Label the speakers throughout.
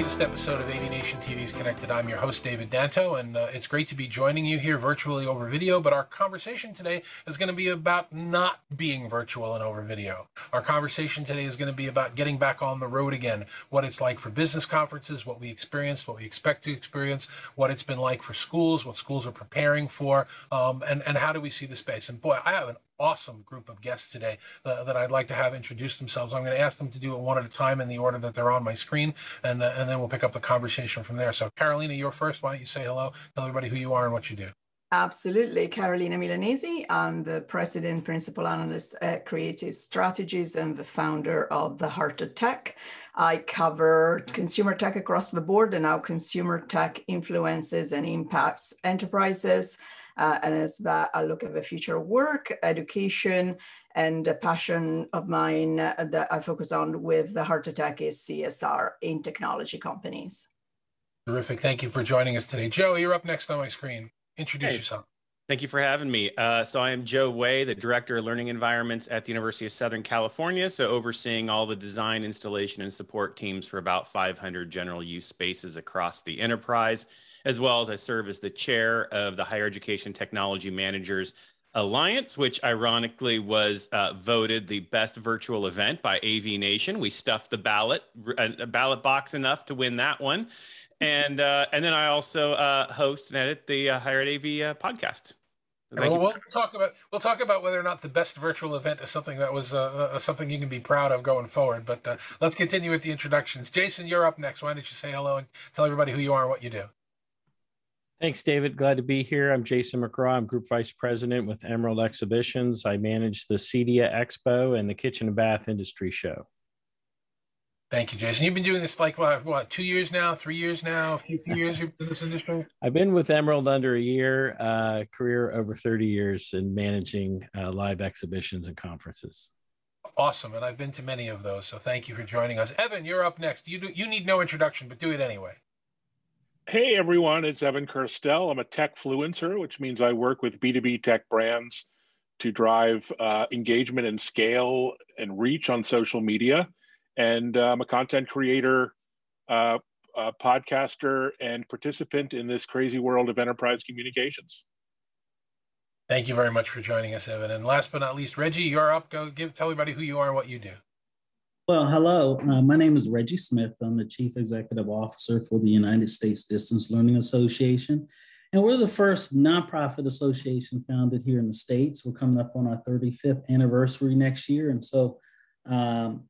Speaker 1: Latest episode of AV Nation TV's Connected. I'm your host, David Danto, and uh, it's great to be joining you here virtually over video. But our conversation today is going to be about not being virtual and over video. Our conversation today is going to be about getting back on the road again, what it's like for business conferences, what we experienced, what we expect to experience, what it's been like for schools, what schools are preparing for, um, and, and how do we see the space. And boy, I have an awesome group of guests today uh, that I'd like to have introduce themselves. I'm going to ask them to do it one at a time in the order that they're on my screen, and uh, and then we'll pick up the conversation from there. So, Carolina, you're first. Why don't you say hello? Tell everybody who you are and what you do.
Speaker 2: Absolutely. Carolina Milanesi. I'm the president, principal analyst at Creative Strategies, and the founder of the Heart of Tech. I cover consumer tech across the board and how consumer tech influences and impacts enterprises. Uh, and as that, I look at the future of work, education, and a passion of mine uh, that I focus on with the Heart of Tech is CSR in technology companies.
Speaker 1: Terrific. Thank you for joining us today, Joe. You're up next on my screen. Introduce
Speaker 3: Hey.
Speaker 1: yourself.
Speaker 3: Thank you for having me. Uh, so I am Joe Way, the Director of Learning Environments at the University of Southern California. So overseeing all the design, installation, and support teams for about 500 general use spaces across the enterprise, as well as I serve as the chair of the Higher Education Technology Managers Alliance, which ironically was uh, voted the best virtual event by AV Nation. We stuffed the ballot, a, a ballot box enough to win that one. And uh, and then I also uh, host and edit the uh, Higher Ed AV uh, podcast. So thank
Speaker 1: Well,
Speaker 3: you.
Speaker 1: we'll talk about we'll talk about whether or not the best virtual event is something that was uh, uh, something you can be proud of going forward. But uh, let's continue with the introductions. Jason, you're up next. Why don't you say hello and tell everybody who you are and what you do?
Speaker 4: Thanks, David. Glad to be here. I'm Jason McGraw. I'm Group Vice President with Emerald Exhibitions. I manage the CEDIA Expo and the Kitchen and Bath Industry Show.
Speaker 1: Thank you, Jason. You've been doing this like what, what two years now, three years now, a few, few years you've been in this industry.
Speaker 4: I've been with Emerald under a year, uh, career over 30 years in managing uh, live exhibitions and conferences.
Speaker 1: Awesome, and I've been to many of those. So thank you for joining us, Evan. You're up next. You do you need no introduction, but do it anyway.
Speaker 5: Hey everyone, it's Evan Kirstel. I'm a tech fluencer, which means I work with B2B tech brands to drive uh, engagement and scale and reach on social media. And uh, I'm a content creator, uh, a podcaster, and participant in this crazy world of enterprise communications.
Speaker 1: Thank you very much for joining us, Evan. And last but not least, Reggie, you're up. Go give tell everybody who you are and what you do.
Speaker 6: Well, hello. Uh, my name is Reggie Smith. I'm the Chief Executive Officer for the United States Distance Learning Association. And we're the first nonprofit association founded here in the States. We're coming up on our 35th anniversary next year. And so, um, a-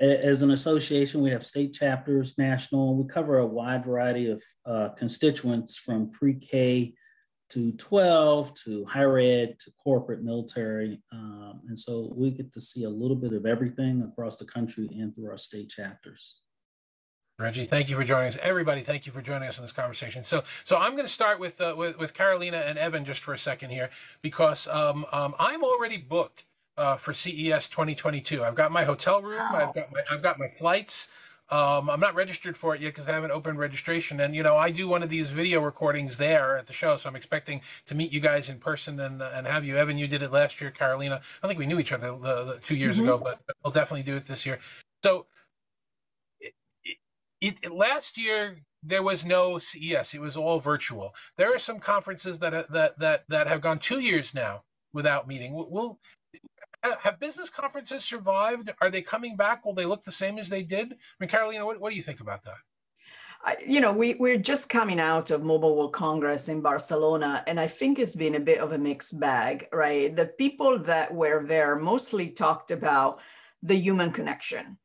Speaker 6: as an association, we have state chapters, national. We cover a wide variety of uh, constituents from pre K to 12 to higher ed to corporate military. Um, and so we get to see a little bit of everything across the country and through our state chapters.
Speaker 1: Reggie, thank you for joining us. Everybody, thank you for joining us in this conversation. So, so I'm going to start with, uh, with with Carolina and Evan just for a second here, because um, um, I'm already booked uh, for CES 2022. I've got my hotel room. I've got my I've got my flights. Um, I'm not registered for it yet because I haven't opened registration. And you know, I do one of these video recordings there at the show, so I'm expecting to meet you guys in person and and have you. Evan, you did it last year. Carolina, I think we knew each other uh, the two years
Speaker 2: Mhm.
Speaker 1: ago, but we'll definitely do it this year. So it, it, it- last year there was no CES; it was all virtual. There are some conferences that that that that have gone two years now without meeting. Will have business conferences survived? Are they coming back? Will they look the same as they did? I mean, Carolina, what, what do you think about that?
Speaker 2: I, you know, we, we're just coming out of Mobile World Congress in Barcelona, and I think it's been a bit of a mixed bag, right? The people that were there mostly talked about the human connection.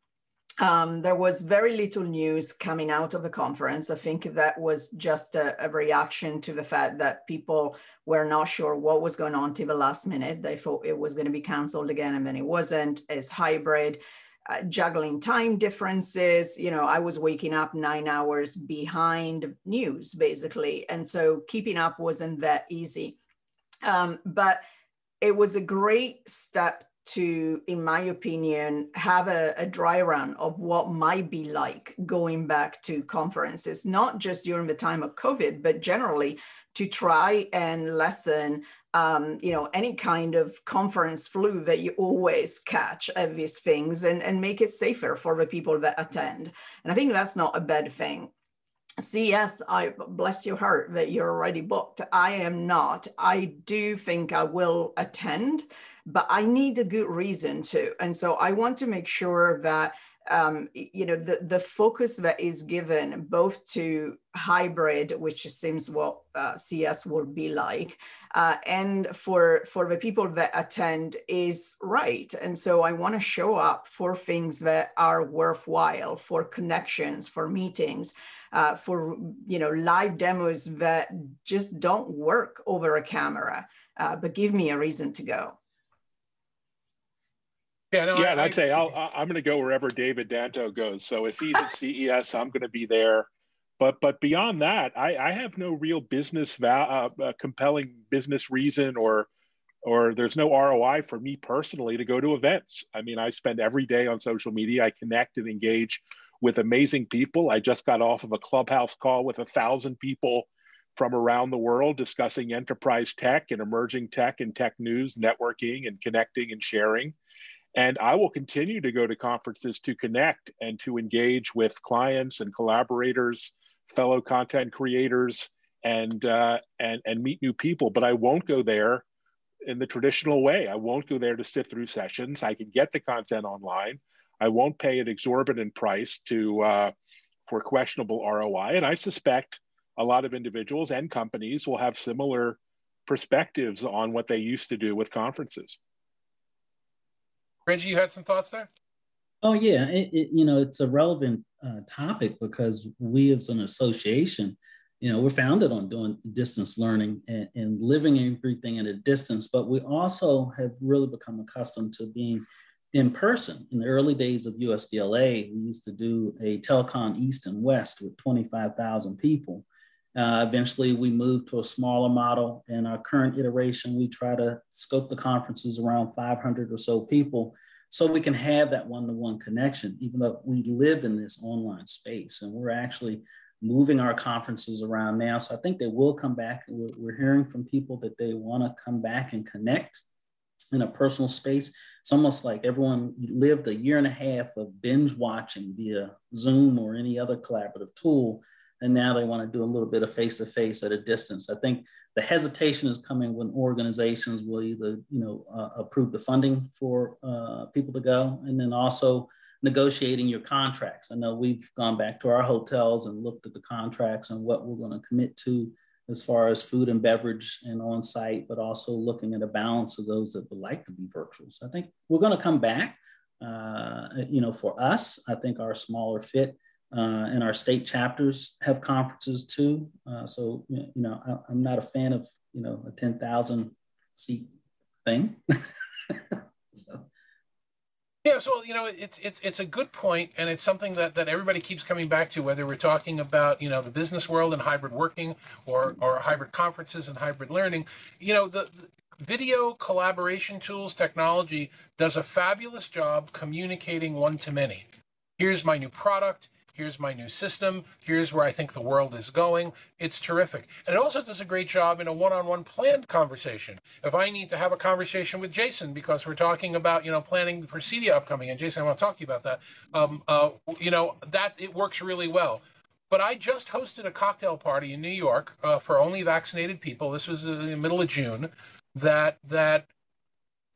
Speaker 2: Um, there was very little news coming out of the conference. I think that was just a, a reaction to the fact that people were not sure what was going on to the last minute. They thought it was going to be canceled again, and then it wasn't. It's hybrid uh, juggling time differences. You know, I was waking up nine hours behind news, basically. And so keeping up wasn't that easy. Um, but it was a great step to, in my opinion, have a, a, dry run of what might be like going back to conferences, not just during the time of COVID, but generally to try and lessen, um, you know, any kind of conference flu that you always catch at these things and, and make it safer for the people that attend. And I think that's not a bad thing. CES, I bless your heart that you're already booked. I am not. I do think I will attend but I need a good reason to. And so I want to make sure that um, you know the, the focus that is given both to hybrid which seems what uh, CES will be like uh, and for for the people that attend is right and so i want to show up for things that are worthwhile for connections for meetings uh, for you know live demos that just don't work over a camera uh, but give me a reason to go
Speaker 5: yeah, no, yeah, I, and I'd say I'll, I'm going to go wherever David Danto goes. So if he's at CES, I'm going to be there. But but beyond that, I, I have no real business val- uh, uh, compelling business reason or or there's no ROI for me personally to go to events. I mean, I spend every day on social media. I connect and engage with amazing people. I just got off of a clubhouse call with a thousand people from around the world discussing enterprise tech and emerging tech and tech news, networking and connecting and sharing. And I will continue to go to conferences to connect and to engage with clients and collaborators, fellow content creators, and uh, and and meet new people. But I won't go there in the traditional way. I won't go there to sit through sessions. I can get the content online. I won't pay an exorbitant price to uh, for questionable ROI. And I suspect a lot of individuals and companies will have similar perspectives on what they used to do with conferences.
Speaker 1: Reggie, you had some thoughts there?
Speaker 6: Oh yeah, it, it, you know it's a relevant uh, topic because we as an association, you know, we're founded on doing distance learning and, and living everything at a distance, but we also have really become accustomed to being in person. In the early days of USDLA, we used to do a telecon east and west with 25,000 people. Uh, eventually, we moved to a smaller model. In our current iteration, we try to scope the conferences around 500 or so people so we can have that one to one connection, even though we live in this online space. And we're actually moving our conferences around now. So I think they will come back. We're, we're hearing from people that they want to come back and connect in a personal space. It's almost like everyone lived a year and a half of binge watching via Zoom or any other collaborative tool and now they want to do a little bit of face to face at a distance. I think the hesitation is coming when organizations will either you know uh, approve the funding for uh, people to go, and then also negotiating your contracts. I know we've gone back to our hotels and looked at the contracts and what we're going to commit to as far as food and beverage and on site, but also looking at a balance of those that would like to be virtual. So I think we're going to come back. Uh, you know, for us, I think our smaller fit uh, and our state chapters have conferences too. Uh, so you know, I, am not a fan of you know a 10,000 seat thing.
Speaker 1: so. Yeah, so you know, it's it's it's a good point, and it's something that, that everybody keeps coming back to. Whether we're talking about you know the business world and hybrid working, or or hybrid conferences and hybrid learning, you know the, the video collaboration tools technology does a fabulous job communicating one to many. Here's my new product Here's my new system. Here's where I think the world is going. It's terrific. And it also does a great job in a one on one planned conversation. If I need to have a conversation with Jason because we're talking about, you know, planning for CEDIA upcoming, and Jason, I want to talk to you about that, um, uh, you know, that it works really well. But I just hosted a cocktail party in New York uh, for only vaccinated people. This was in the middle of June. That that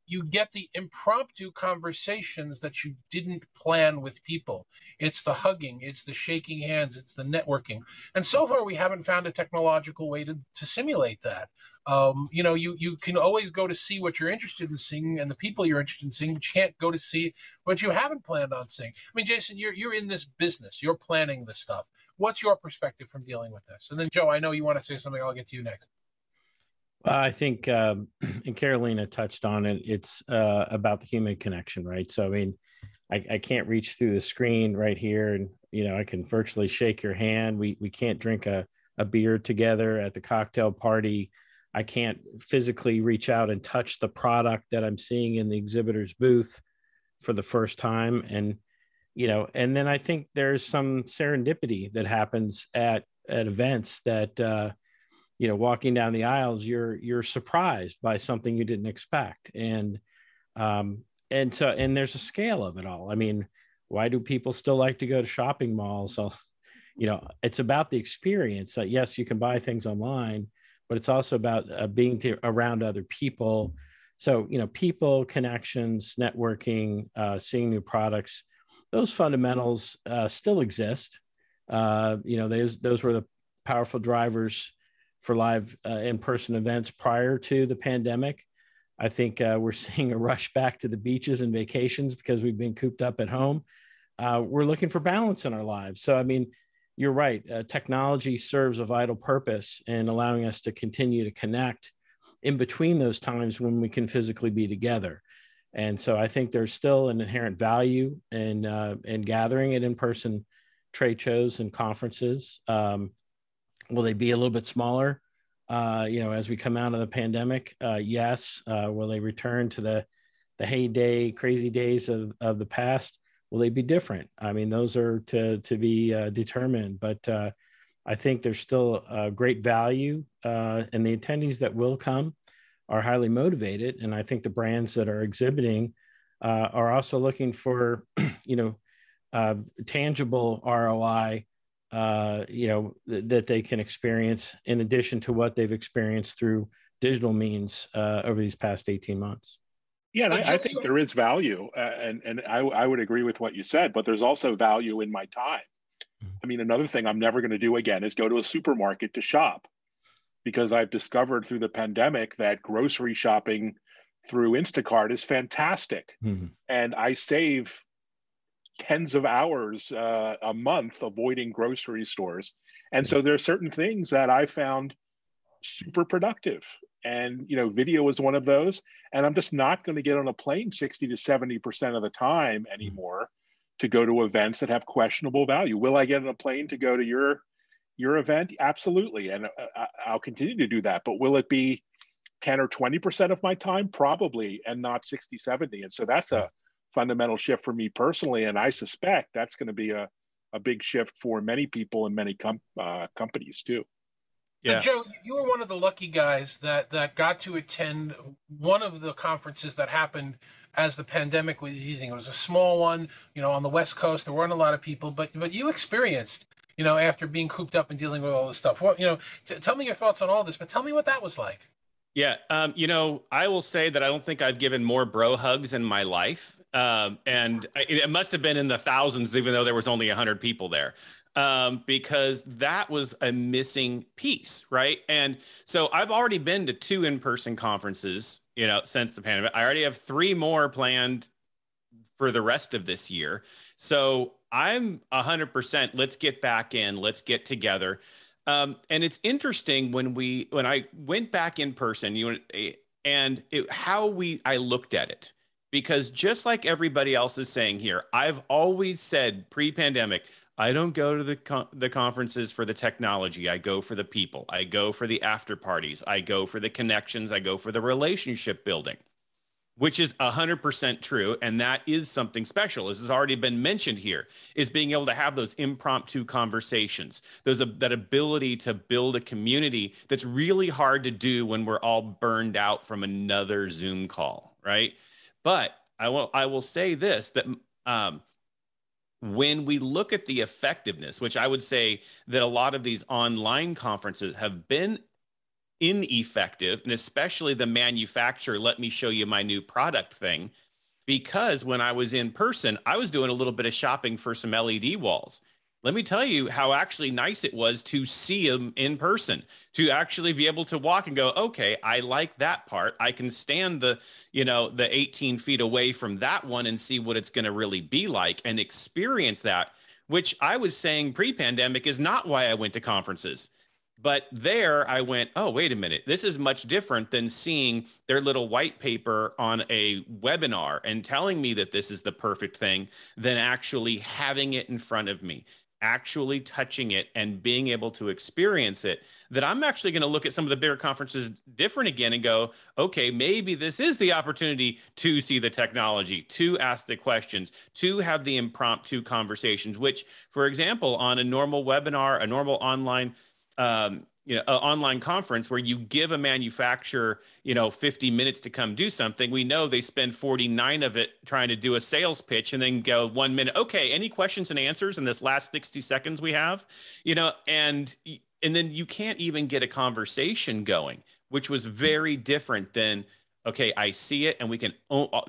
Speaker 1: you get the impromptu conversations that you didn't plan with people. It's the hugging, it's the shaking hands, it's the networking. And so far, we haven't found a technological way to, to simulate that. Um, you know, you, you can always go to see what you're interested in seeing and the people you're interested in seeing, but you can't go to see what you haven't planned on seeing. I mean, Jason, you're, you're in this business, you're planning this stuff. What's your perspective from dealing with this? And then, Joe, I know you want to say something. I'll get to you next.
Speaker 4: I think, um, and Carolina touched on it. It's uh, about the human connection, right? So, I mean, I, I, can't reach through the screen right here, and you know, I can virtually shake your hand. We we can't drink a a beer together at the cocktail party. I can't physically reach out and touch the product that I'm seeing in the exhibitor's booth for the first time. And, you know, and then I think there's some serendipity that happens at, at events that, uh, you know, walking down the aisles, you're, you're surprised by something you didn't expect. And, um, and so, and there's a scale of it all. I mean, why do people still like to go to shopping malls? So, you know, it's about the experience. Uh, yes, you can buy things online, but it's also about uh, being to, around other people. So, you know, people, connections, networking, uh, seeing new products, those fundamentals uh, still exist. Uh, you know, those those were the powerful drivers for live uh, in-person events prior to the pandemic. I think uh, we're seeing a rush back to the beaches and vacations because we've been cooped up at home. we're looking for balance in our lives. So, I mean, you're right. Uh, technology serves a vital purpose in allowing us to continue to connect in between those times when we can physically be together. And so I think there's still an inherent value in uh, in gathering at in-person trade shows and conferences. Um, will they be a little bit smaller? Uh, you know, as we come out of the pandemic, uh, yes. Uh, will they return to the the heyday, crazy days of, of the past? will they be different? I mean, those are to to be uh, determined, but uh, I think there's still a great value, uh, and the attendees that will come are highly motivated, and I think the brands that are exhibiting uh, are also looking for, you know, uh, tangible ROI. Uh, you know th- that they can experience in addition to what they've experienced through digital means uh, over these past 18 months.
Speaker 5: Yeah, I, I, think there is value, uh, and and I, I would agree with what you said. But there's also value in my time. Mm-hmm. I mean, another thing I'm never going to do again is go to a supermarket to shop, because I've discovered through the pandemic that grocery shopping through Instacart is fantastic, mm-hmm. and I save tens of hours uh, a month avoiding grocery stores. And so there are certain things that I found super productive. And you know video is one of those. And i'm just not going to get on a plane 60 to 70% of the time mm-hmm. anymore to go to events that have questionable value. Will i get on a plane to go to your your event? Absolutely. And uh, i'll continue to do that. But will it be 10 or 20% of my time? Probably and not 60 70 and so that's a fundamental shift for me personally and i suspect that's going to be a, a big shift for many people and many com- uh, companies too
Speaker 1: yeah. So Joe, you were one of the lucky guys that that got to attend one of the conferences that happened as the pandemic was easing. It was a small one, you know, on the West Coast. There weren't a lot of people, but but you experienced, you know, after being cooped up and dealing with all this stuff. What you know, t- tell me your thoughts on all this, but tell me what that was like.
Speaker 3: Yeah, um, you know, I will say that I don't think I've given more bro hugs in my life. Um, and it must have been in the thousands, even though there was only 100 people there um, because that was a missing piece, right? And so I've already been to two in-person conferences, you know, since the pandemic. I already have three more planned for the rest of this year. So I'm 100%. Let's get back in. Let's get together. Um, and it's interesting when we when I went back in person, you and it, how we I looked at it because just like everybody else is saying here, I've always said pre-pandemic, I don't go to the con- the conferences for the technology. I go for the people. I go for the after parties. I go for the connections. I go for the relationship building, which is 100% true and that is something special. As has already been mentioned here, is being able to have those impromptu conversations. Those that ability to build a community that's really hard to do when we're all burned out from another Zoom call, right? But I will I will say this that um, when we look at the effectiveness, which I would say that a lot of these online conferences have been ineffective, and especially the manufacturer, let me show you my new product thing. Because when I was in person, I was doing a little bit of shopping for some LED walls let me tell you how actually nice it was to see him in person to actually be able to walk and go okay i like that part. I can stand the you know the 18 feet away from that one and see what it's going to really be like and experience that which i was saying pre-pandemic is not why i went to conferences. But there i went oh wait a minute. This is much different than seeing their little white paper on a webinar and telling me that this is the perfect thing than actually having it in front of me actually touching it and being able to experience it that I'm actually going to look at some of the bigger conferences different again and go, okay, maybe this is the opportunity to see the technology, to ask the questions, to have the impromptu conversations, which, for example, on a normal webinar, a normal online um, you know, an online conference where you give a manufacturer, you know, 50 minutes to come do something, we know they spend 49 of it trying to do a sales pitch and then go one minute. Okay, any questions and answers in this last 60 seconds we have, you know, and and then you can't even get a conversation going, which was very different than okay, I see it, and we can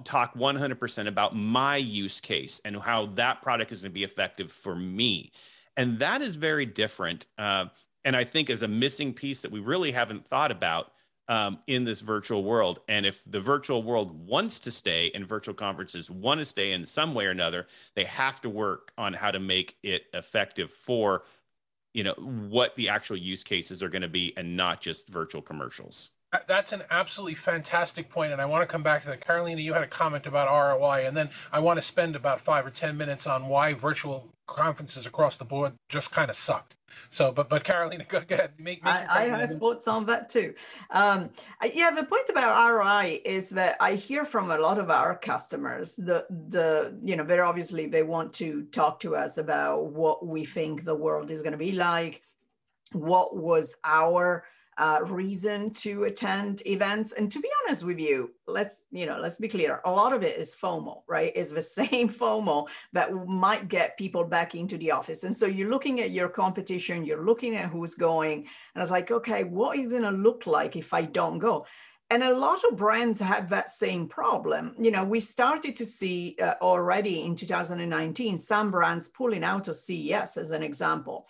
Speaker 3: talk 100% about my use case and how that product is going to be effective for me. And that is very different. Uh, and I think is a missing piece that we really haven't thought about um, in this virtual world. And if the virtual world wants to stay and virtual conferences want to stay in some way or another, they have to work on how to make it effective for you know what the actual use cases are going to be and not just virtual commercials
Speaker 1: that's an absolutely fantastic point, and I want to come back to that. Carolina, you had a comment about ROI, and then I want to spend about five or ten minutes on why virtual conferences across the board just kind of sucked. So, but but Carolina, go ahead. Make,
Speaker 2: make I, I have thoughts on that too. Um, yeah, the point about ROI is that I hear from a lot of our customers the the you know very obviously they want to talk to us about what we think the world is going to be like, what was our uh, reason to attend events. And to be honest with you, let's you know let's be clear. A lot of it is FOMO, right? Is the same FOMO that might get people back into the office. And so you're looking at your competition, you're looking at who's going, and it's like, okay, what is going to look like if I don't go? and a lot of brands have that same problem you know we started to see uh, already in 2019 some brands pulling out of ces as an example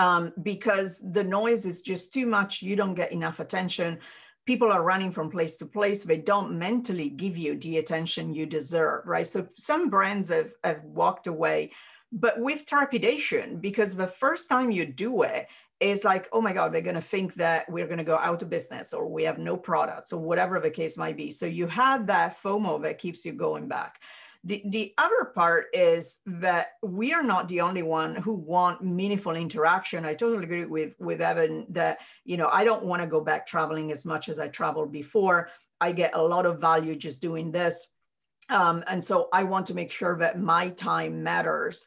Speaker 2: um, because the noise is just too much. You don't get enough attention. People are running from place to place. They don't mentally give you the attention you deserve, right? So some brands have, have walked away, but with trepidation, because the first time you do it, is like, oh my God, they're going to think that we're going to go out of business or we have no products or whatever the case might be. So you have that FOMO that keeps you going back. The, the other part is that we are not the only one who want meaningful interaction. I totally agree with, with Evan that, you know, I don't want to go back traveling as much as I traveled before. I get a lot of value just doing this. Um, and so I want to make sure that my time matters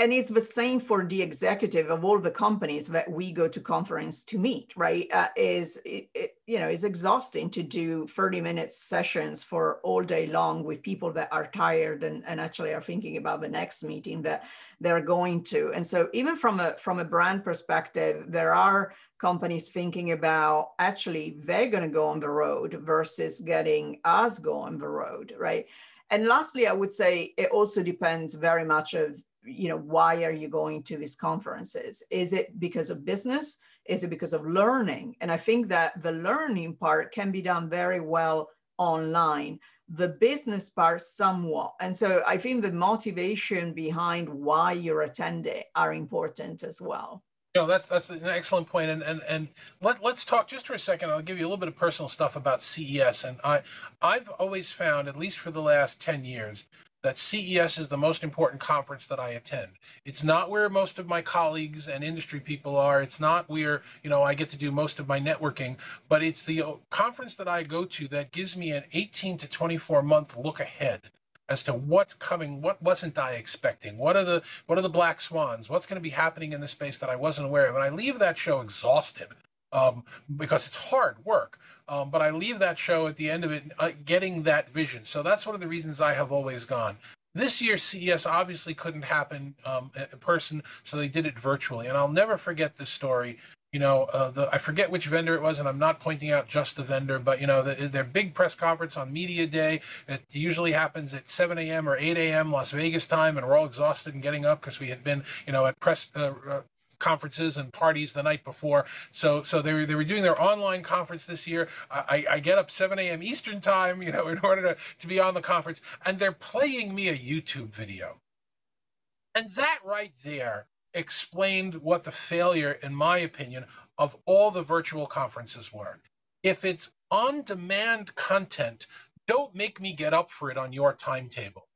Speaker 2: and it's the same for the executive of all the companies that we go to conference to meet right? Uh, is it, it, you know it's exhausting to do 30 minute sessions for all day long with people that are tired and, and actually are thinking about the next meeting that they're going to. And so even from a from a brand perspective there are companies thinking about actually they're going to go on the road versus getting us go on the road right? And lastly i would say it also depends very much of you know why are you going to these conferences? Is it because of business? Is it because of learning? And i think that the learning part can be done very well online the business part somewhat. And so i think the motivation behind why you're attending are important as well.
Speaker 1: No, that's that's an excellent point, and and and let let's talk just for a second. I'll give you a little bit of personal stuff about CES, and I I've always found, at least for the last ten years, that CES is the most important conference that I attend. It's not where most of my colleagues and industry people are. It's not where, you know, I get to do most of my networking, but it's the uh, conference that I go to that gives me an 18 to 24 month look ahead as to what's coming, what wasn't I expecting? What are the what are the black swans? What's going to be happening in the space that I wasn't aware of? And I leave that show exhausted um, because it's hard work. Um, but I leave that show at the end of it uh, getting that vision. So that's one of the reasons I have always gone. This year, CES obviously couldn't happen um, in person, so they did it virtually. And I'll never forget this story. You know, uh, the, I forget which vendor it was, and I'm not pointing out just the vendor, but you know, the, their big press conference on Media Day. It usually happens at 7 a.m. or 8 a.m. Las Vegas time, and we're all exhausted and getting up because we had been, you know, at press uh, uh conferences and parties the night before. So so they were they were doing their online conference this year. I, I get up 7 a.m. Eastern time, you know, in order to, to be on the conference, and they're playing me a YouTube video. And that right there explained what the failure, in my opinion, of all the virtual conferences were. If it's on demand content, don't make me get up for it on your timetable.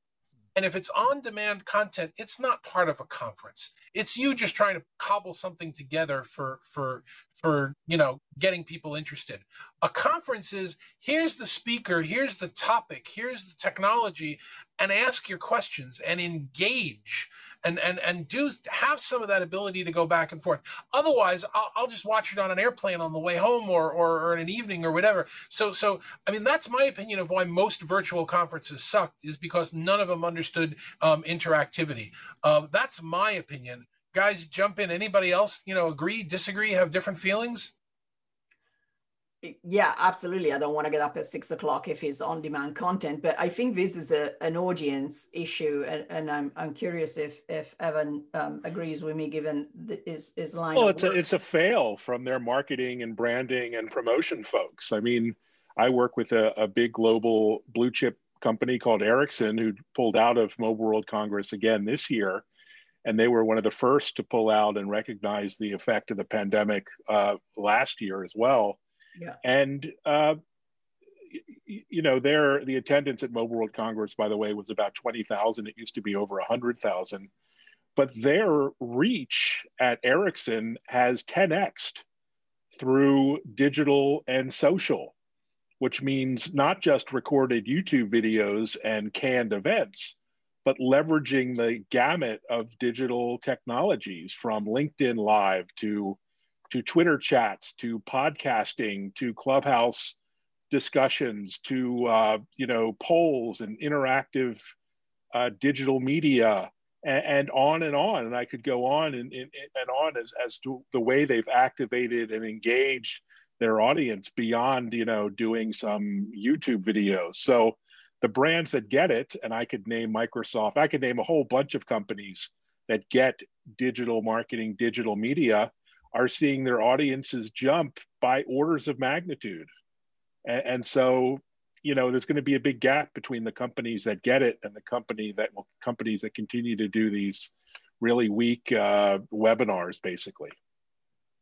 Speaker 1: And if it's on demand content, it's not part of a conference. It's you just trying to cobble something together for for for, you know, getting people interested. A conference is here's the speaker, here's the topic, here's the technology and ask your questions and engage and and and do have some of that ability to go back and forth. Otherwise, I'll, I'll just watch it on an airplane on the way home or, or, or in an evening or whatever. So so I mean that's my opinion of why most virtual conferences sucked is because none of them understood um, interactivity. Uh, that's my opinion. Guys, jump in. Anybody else, you know, agree, disagree, have different feelings?
Speaker 2: Yeah absolutely. I don't want to get up at six o'clock if it's on demand content but i think this is a, an audience issue and, and i'm i'm curious if if evan um, agrees with me given the, his his line
Speaker 5: well it's a it's a fail from their marketing and branding and promotion folks. I mean i work with a, a big global blue chip company called ericsson who pulled out of mobile world congress again this year and they were one of the first to pull out and recognize the effect of the pandemic uh, last year as well
Speaker 2: yeah.
Speaker 5: And uh, you know, there the attendance at Mobile World Congress, by the way, was about twenty thousand. It used to be over hundred thousand, but their reach at Ericsson has 10xed through digital and social, which means not just recorded YouTube videos and canned events, but leveraging the gamut of digital technologies from LinkedIn Live to to Twitter chats, to podcasting, to Clubhouse discussions, to uh, you know polls and interactive uh, digital media, and, and, on and on. And I could go on and, and, and on as, as to the way they've activated and engaged their audience beyond you know doing some YouTube videos. So the brands that get it, and I could name Microsoft, I could name a whole bunch of companies that get digital marketing, digital media are seeing their audiences jump by orders of magnitude. And, and so, you know, there's going to be a big gap between the companies that get it and the company that will companies that continue to do these really weak uh, webinars, basically.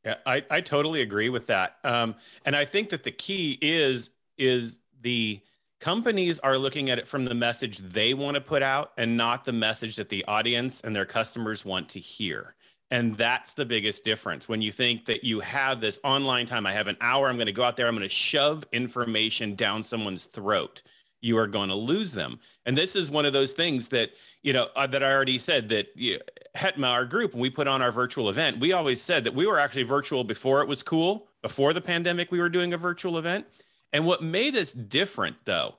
Speaker 3: Yeah, I, I totally agree with that. Um, and I think that the key is is the companies are looking at it from the message they want to put out and not the message that the audience and their customers want to hear. And that's the biggest difference. When you think that you have this online time, I have an hour, I'm going to go out there, I'm going to shove information down someone's throat. You are going to lose them. And this is one of those things that, you know, uh, that I already said that you HETMA, our group, when we put on our virtual event, we always said that we were actually virtual before it was cool. Before the pandemic, we were doing a virtual event. And what made us different, though,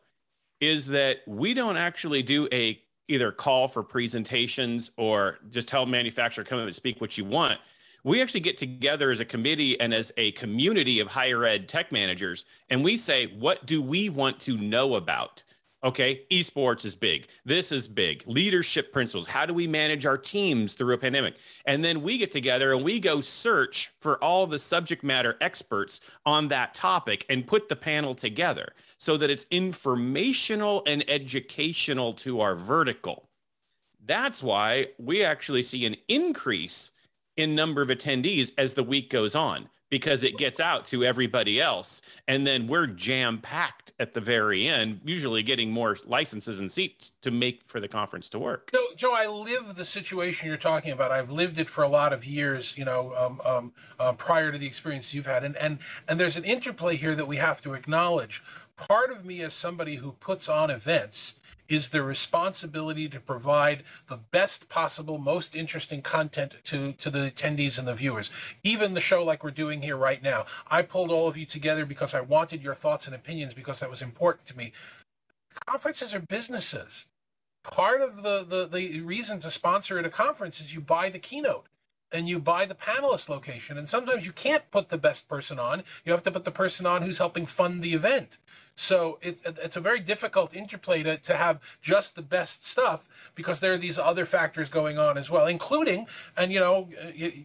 Speaker 3: is that we don't actually do a either call for presentations or just tell manufacturer come up and speak what you want. We actually get together as a committee and as a community of higher ed tech managers and we say what do we want to know about Okay, esports is big. This is big. Leadership principles. How do we manage our teams through a pandemic? And then we get together and we go search for all the subject matter experts on that topic and put the panel together so that it's informational and educational to our vertical. That's why we actually see an increase in number of attendees as the week goes on because it gets out to everybody else. And then we're jam packed at the very end, usually getting more licenses and seats to make for the conference to work.
Speaker 1: So, Joe, I live the situation you're talking about. I've lived it for a lot of years, you know, um, um, uh, prior to the experience you've had. And, and, and there's an interplay here that we have to acknowledge. Part of me, as somebody who puts on events, is the responsibility to provide the best possible, most interesting content to, to the attendees and the viewers. Even the show like we're doing here right now. I pulled all of you together because I wanted your thoughts and opinions because that was important to me. Conferences are businesses. Part of the, the, the reason to sponsor at a conference is you buy the keynote and you buy the panelist location. And sometimes you can't put the best person on. You have to put the person on who's helping fund the event. So it's it's a very difficult interplay to, to have just the best stuff because there are these other factors going on as well, including and you know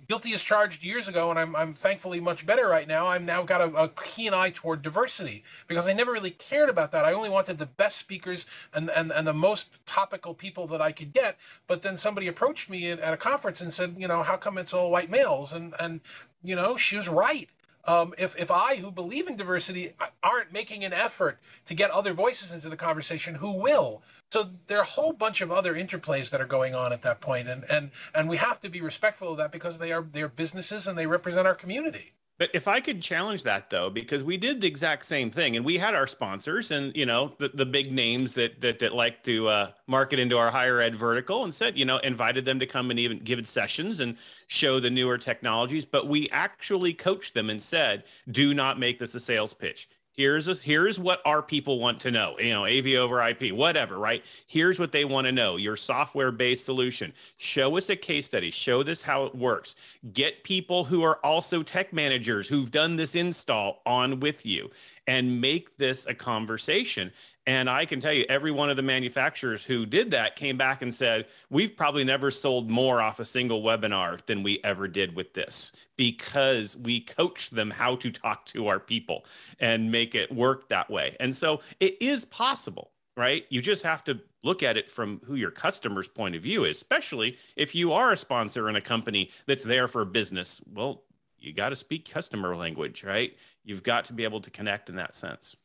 Speaker 1: guilty as charged years ago, and I'm I'm thankfully much better right now. I'm now got a, a keen eye toward diversity because I never really cared about that. I only wanted the best speakers and and and the most topical people that I could get. But then somebody approached me at a conference and said, you know, how come it's all white males? And and you know, she was right um, if, if I, who believe in diversity, aren't making an effort to get other voices into the conversation, who will? So there are a whole bunch of other interplays that are going on at that point, and and and we have to be respectful of that because they are they're businesses and they represent our community.
Speaker 3: But if I could challenge that though, because we did the exact same thing, and we had our sponsors and you know the, the big names that that, that like to uh, market into our higher ed vertical, and said you know invited them to come and even give sessions and show the newer technologies. But we actually coached them and said, do not make this a sales pitch here's here's what our people want to know you know av over ip whatever right? Here's what they want to know your software based solution. Show us a case study show this how it works. Get people who are also tech managers who've done this install on with you and make this a conversation and I can tell you, every one of the manufacturers who did that came back and said, We've probably never sold more off a single webinar than we ever did with this because we coached them how to talk to our people and make it work that way. And so it is possible, right? You just have to look at it from who your customer's point of view is, especially if you are a sponsor in a company that's there for business. Well, you got to speak customer language, right? You've got to be able to connect in that sense.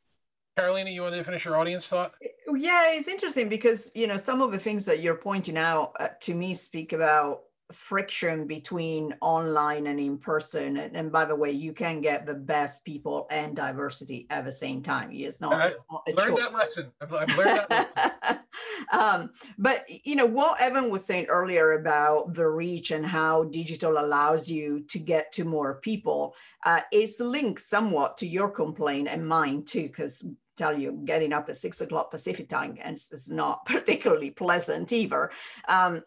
Speaker 1: Carolina, you want to finish your audience thought?
Speaker 2: Yeah, it's interesting because you know some of the things that you're pointing out uh, to me speak about friction between online and in person. And, and, by the way, you can get the best people and diversity at the same time. It's not,
Speaker 1: I learned that lesson. I've, I've learned that lesson.
Speaker 2: um, but you know what Evan was saying earlier about the reach and how digital allows you to get to more people uh, is linked somewhat to your complaint and mine too, because tell you getting up at six o'clock Pacific time and it's not particularly pleasant either. Um,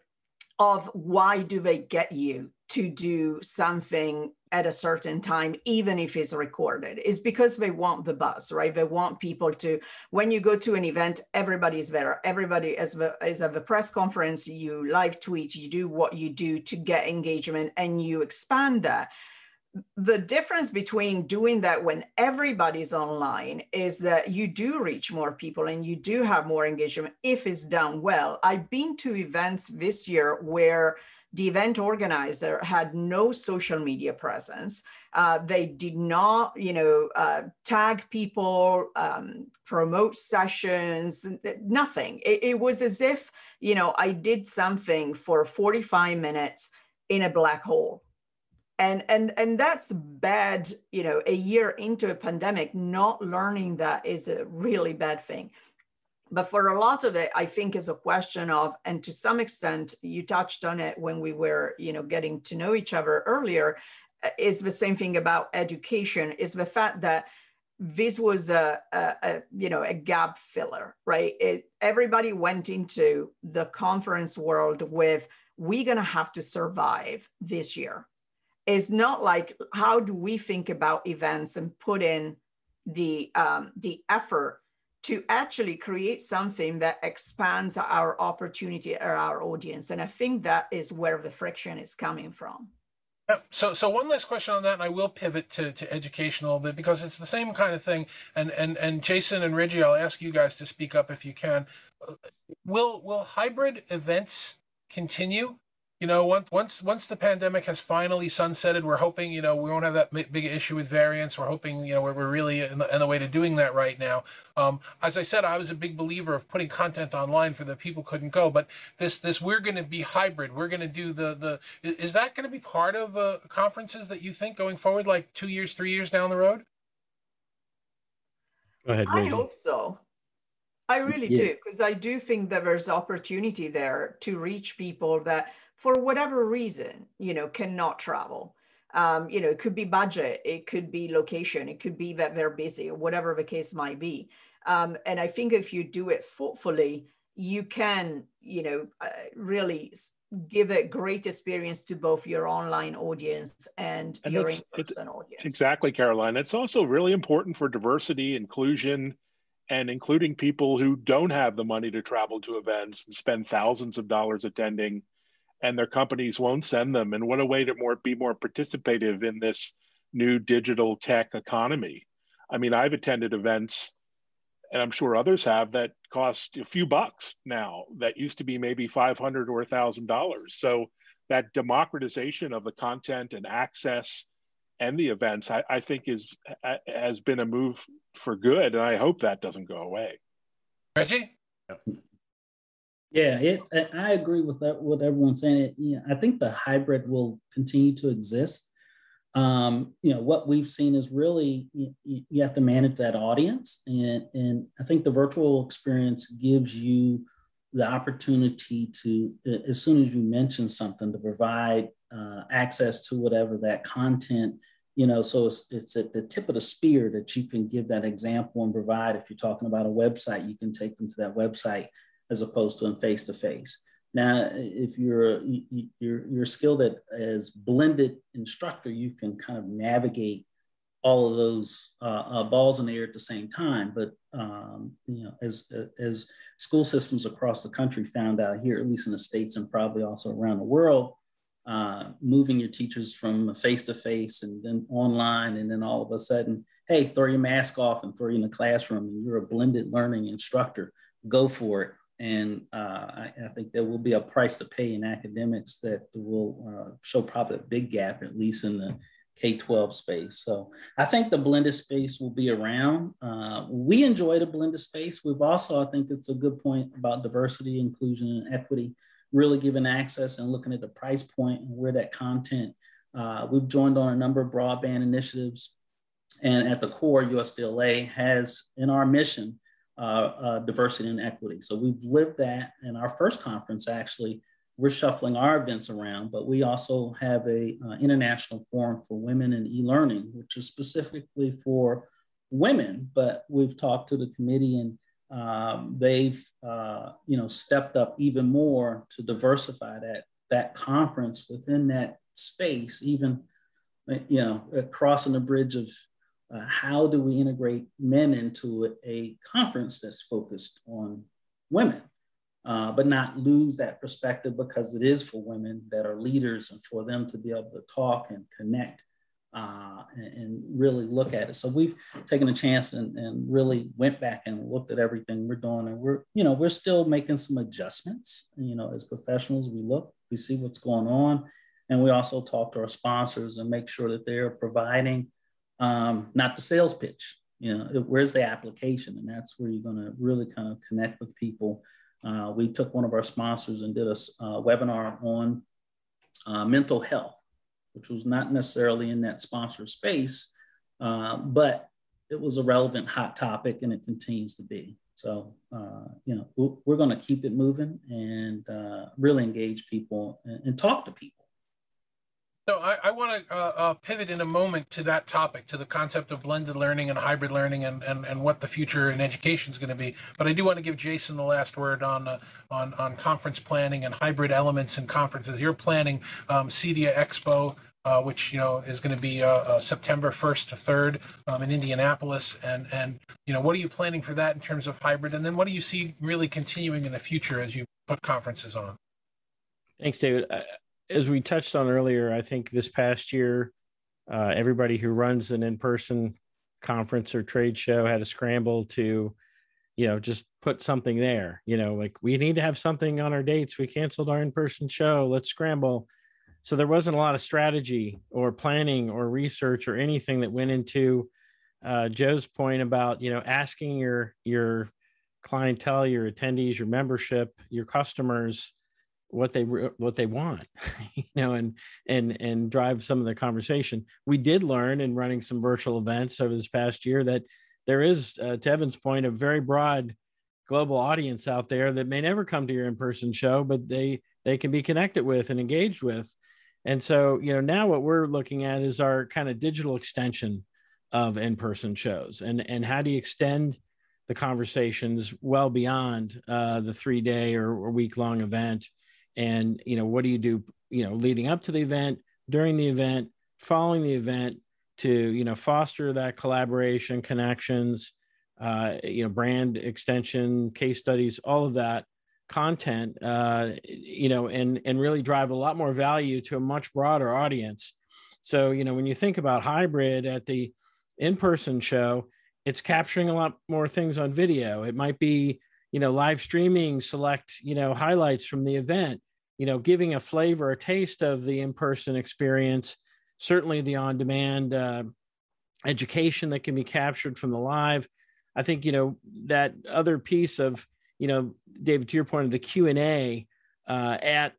Speaker 2: of why do they get you to do something at a certain time, even if it's recorded, is because they want the buzz, right? They want people to, when you go to an event, everybody's there. Everybody is, the, is at the press conference, you live tweet, you do what you do to get engagement and you expand that the difference between doing that when everybody's online is that you do reach more people and you do have more engagement if it's done well. I've been to events this year where the event organizer had no social media presence. Uh, they did not, you know, uh, tag people, um, promote sessions, nothing. It, it was as if, you know, I did something for 45 minutes in a black hole and and and that's bad you know a year into a pandemic not learning that is a really bad thing. But for a lot of it i think is a question of and to some extent you touched on it when we were you know getting to know each other earlier uh, is the same thing about education is the fact that this was a, a, a you know a gap filler right? It, everybody went into the conference world with we're going to have to survive this year is not like how do we think about events and put in the um, the effort to actually create something that expands our opportunity or our audience and i think that is where the friction is coming from
Speaker 1: so, so one last question on that, and I will pivot to, to education a little bit because it's the same kind of thing. And and and Jason and Reggie, I'll ask you guys to speak up if you can. Will will hybrid events continue? You know, once once once the pandemic has finally sunsetted, we're hoping you know we won't have that big issue with variants. We're hoping you know we're, we're really in the, in the way to doing that right now. Um, as I said, I was a big believer of putting content online for the people couldn't go. But this this we're going to be hybrid. We're going to do the the. Is that going to be part of uh, conferences that you think going forward, like two years, three years down the road?
Speaker 4: Go ahead.
Speaker 2: I hope so. I really yeah. do because I do think that there's opportunity there to reach people that for whatever reason, you know, cannot travel. Um, you know, it could be budget, it could be location, it could be that they're busy, or whatever the case might be. Um, and I think if you do it thoughtfully, you can, you know, uh, really give a great experience to both your online audience and, and your in-person audience.
Speaker 5: Exactly, Caroline. It's also really important for diversity, inclusion, and including people who don't have the money to travel to events and spend thousands of dollars attending and their companies won't send them. And what a way to more be more participative in this new digital tech economy. I mean, I've attended events, and I'm sure others have that cost a few bucks now. That used to be maybe five hundred or thousand dollars. So that democratization of the content and access and the events, I, I think is has been a move for good, and I hope that doesn't go away.
Speaker 1: Reggie.
Speaker 6: Yeah, it. I agree with that. What everyone's saying. It, yeah, I think the hybrid will continue to exist. Um, you know, what we've seen is really you, you have to manage that audience, and and I think the virtual experience gives you the opportunity to, as soon as you mention something, to provide uh, access to whatever that content you know so it's, it's at the tip of the spear that you can give that example and provide if you're talking about a website you can take them to that website as opposed to in face to face now if you're you're you're skilled at as blended instructor you can kind of navigate all of those uh, uh, balls in the air at the same time but um, you know as as school systems across the country found out here at least in the states and probably also around the world uh, moving your teachers from face to face and then online, and then all of a sudden, hey, throw your mask off and throw you in the classroom, and you're a blended learning instructor. Go for it. And uh, I, I, think there will be a price to pay in academics that will uh, show probably a big gap, at least in the K 12 space. So I think the blended space will be around. Uh, we enjoy the blended space. We've also, I think it's a good point about diversity, inclusion, and equity really giving access and looking at the price point and where that content. Uh, we've joined on a number of broadband initiatives, and at the core, USDLA has in our mission diversity and equity. So we've lived that in our first conference. Actually, we're shuffling our events around, but we also have a uh, international forum for women in e-learning, which is specifically for women. But we've talked to the committee and um, they've uh, you know stepped up even more to diversify that that conference within that space even you know crossing the bridge of uh, how do we integrate men into a, conference that's focused on women uh, but not lose that perspective because it is for women that are leaders and for them to be able to talk and connect uh, and, and, really look at it. So we've taken a chance and, and, really went back and looked at everything we're doing, and we're you know we're still making some adjustments. You know, as professionals, we look, we see what's going on, and we also talk to our sponsors and make sure that they're providing um, not the sales pitch. You know, where's the application, and that's where you're going to really kind of connect with people. Uh, we took one of our sponsors and did a uh, webinar on uh, mental health which was not necessarily in that sponsor space, uh, but it was a relevant hot topic and it continues to be. So, uh, you know, we're going to keep it moving and uh, really engage people and, and, talk to people.
Speaker 1: So I, I want to uh, uh, pivot in a moment to that topic, to the concept of blended learning and hybrid learning, and, and, and what the future in education is going to be. But I do want to give Jason the last word on uh, on on conference planning and hybrid elements in conferences. You're planning um, CEDIA Expo uh, which you know is going to be uh, uh, September 1st to 3rd um, in Indianapolis. And and you know what are you planning for that in terms of hybrid? And then what do you see really continuing in the future as you put conferences on?
Speaker 4: Thanks, David. Uh, as we touched on earlier, I think this past year, uh, everybody who runs an in-person conference or trade show had a scramble to you know just put something there you know like we need to have something on our dates. We canceled our in-person show. Let's scramble. So there wasn't a lot of strategy or planning or research or anything that went into uh, Joe's point about you know asking your your clientele, your attendees, your membership, your customers what they what they want, you know, and and and drive some of the conversation. We did learn in running some virtual events over this past year that there is, uh, to Evan's point, a very broad global audience out there that may never come to your in-person show, but they they can be connected with and engaged with. And so, you know, now what we're looking at is our kind of digital extension of in-person shows and and how do you extend the conversations well beyond uh, the three day or, or week long event and you know what do you do you know leading up to the event during the event following the event to you know foster that collaboration connections uh, you know brand extension case studies all of that content uh, you know and and really drive a lot more value to a much broader audience. So you know when you think about hybrid at the in-person show it's capturing a lot more things on video. It might be you know live streaming select you know highlights from the event you know giving a flavor a taste of the in-person experience certainly the on demand uh, education that can be captured from the live. I think, you know, that other piece of, you know, David, to your point of the Q and A uh, at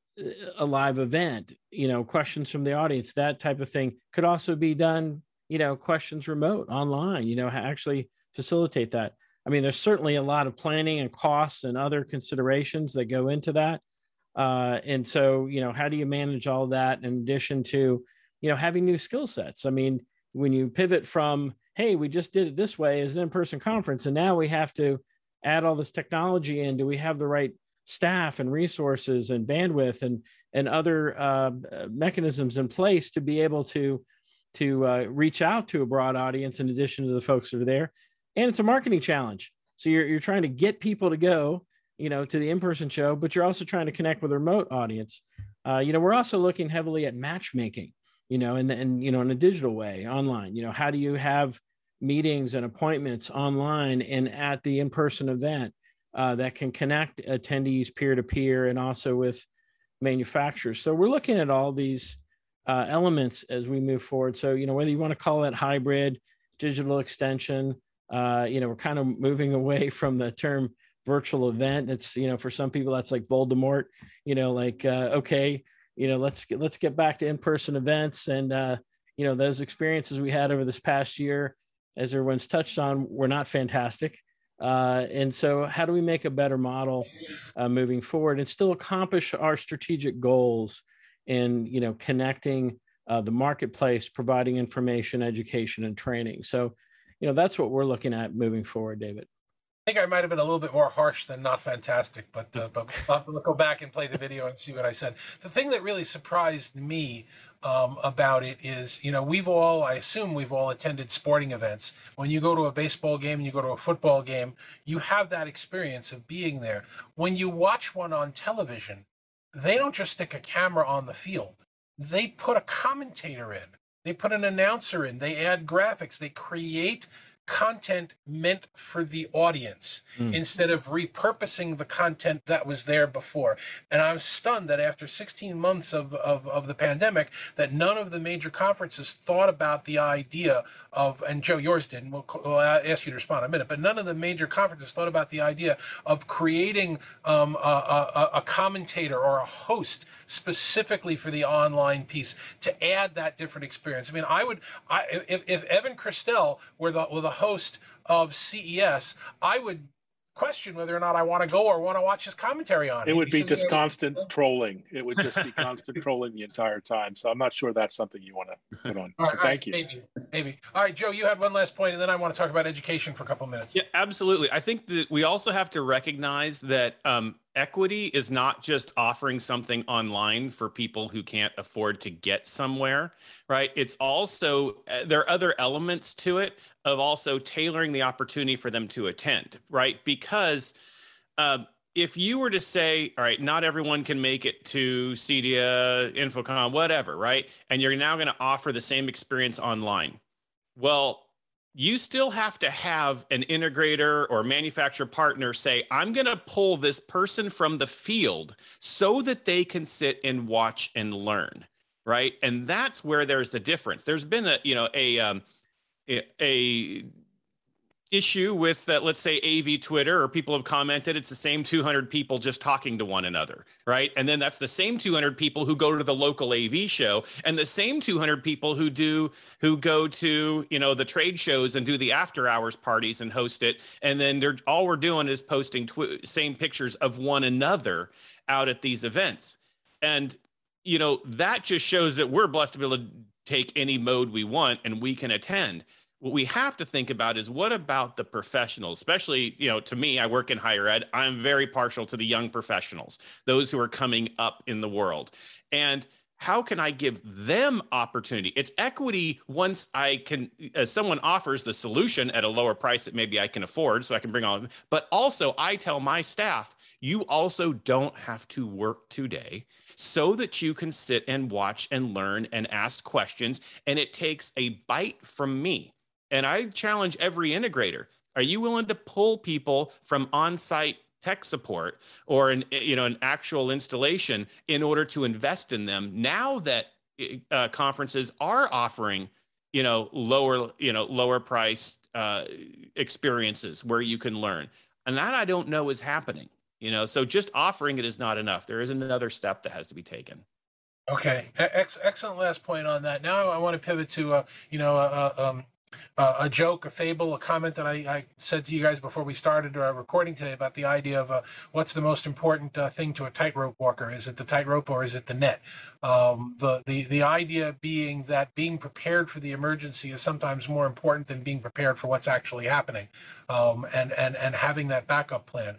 Speaker 4: a live event, you know, questions from the audience, that type of thing could also be done, you know, questions remote online, you know, actually facilitate that. I mean, there's certainly a lot of planning and costs and other considerations that go into that. Uh, and so, you know, how do you manage all that in addition to, you know, having new skill sets? I mean, when you pivot from, hey, we just did it this way as an in person conference, and now we have to add all this technology in, do we have the right staff and resources and bandwidth and and other uh, mechanisms in place to be able to to uh, reach out to a broad audience in addition to the folks that are there? And it's a marketing challenge. So you're, you're trying to get people to go you know to the in-person show but you're also trying to connect with a remote audience uh, you know we're also looking heavily at matchmaking you know and and you know in a digital way online you know how do you have meetings and appointments online and at the in-person event uh, that can connect attendees peer to peer and also with manufacturers. So we're looking at all these uh, elements as we move forward. So, you know, whether you want to call it hybrid, digital extension, uh, you know, we're kind of moving away from the term virtual event. It's, you know, for some people that's like Voldemort, you know, like, uh, okay, you know, let's get, let's get back to in-person events and, uh, you know, those experiences we had over this past year, as everyone's touched on, were not fantastic. Uh, and so, how do we make a better model uh, moving forward and still accomplish our strategic goals in, you know, connecting uh, the marketplace, providing information, education, and training? So, you know, that's what we're looking at moving forward, David.
Speaker 1: I think I might have been a little bit more harsh than not fantastic, but uh, but I'll have to go back and play the video and see what I said. The thing that really surprised me um, about it is, you know, we've all, I assume we've all attended sporting events. When you go to a baseball game and you go to a football game, you have that experience of being there. When you watch one on television, they don't just stick a camera on the field, they put a commentator in, they put an announcer in, they add graphics, they create content meant for the audience mm. instead of repurposing the content that was there before. And I'm stunned that after 16 months of, of, of, the pandemic, that none of the major conferences thought about the idea of, and Joe, yours did, and we'll, we'll ask you to respond in a minute, but none of the major conferences thought about the idea of creating um, a, a, a commentator or a host specifically for the online piece to add that different experience. I mean, I would, I, if, if Evan Kirstel were the, were the host of CES, I would question whether or not I want to go or want to watch his commentary on
Speaker 5: it. It would be just constant trolling. It would just be constant trolling the entire time. So I'm not sure that's something you want to put on.
Speaker 1: All right,
Speaker 5: thank
Speaker 1: all right,
Speaker 5: you.
Speaker 1: Maybe, maybe. All right, Joe, you have one last point, and then I want to talk about education for a couple minutes.
Speaker 3: Yeah, absolutely. I think that we also have to recognize that um, equity is not just offering something online for people who can't afford to get somewhere, right? It's also, uh, there are other elements to it of also tailoring the opportunity for them to attend, right? Because uh, if you were to say, all right, not everyone can make it to CEDIA, InfoComm, whatever, right? And you're now going to offer the same experience online. Well, you still have to have an integrator or manufacturer partner say, I'm going to pull this person from the field so that they can sit and watch and learn. Right. And that's where there's the difference. There's been a, you know, a, um, a issue with that let's say AV Twitter or people have commented it's the same 200 people just talking to one another, right? And then that's the same 200 people who go to the local AV show and the same 200 people who do who go to, you know, the trade shows and do the after hours parties and host it and then they're all we're doing is posting tw- same pictures of one another out at these events. And you know, that just shows that we're blessed to be able to take any mode we want and we can attend. What we have to think about is what about the professionals? Especially you know to me i work in higher ed. I'm very partial to the young professionals those who are coming up in the world. And how can i give them opportunity? It's equity once i can as someone offers the solution at a lower price that maybe i can afford so i can bring on but also i tell my staff you also don't have to work today so that you can sit and watch and learn and ask questions. And it takes a bite from me. And I challenge every integrator. Are you willing to pull people from on-site tech support or an you know an actual installation in order to invest in them now that uh, conferences are offering you know lower you know lower priced uh, experiences where you can learn? And that i don't know is happening you know? So just offering it is not enough. There is another step that has to be taken.
Speaker 1: Okay. Ex- excellent last point on that. Now i want to pivot to uh, you know uh, uh um, uh, a joke, a fable, a comment that I, I, said to you guys before we started uh, recording today about the idea of uh, what's the most important uh, thing to a tightrope walker? Is it the tightrope or is it the net? Um, the, the, the idea being that being prepared for the emergency is sometimes more important than being prepared for what's actually happening. Um, and, and, and having that backup plan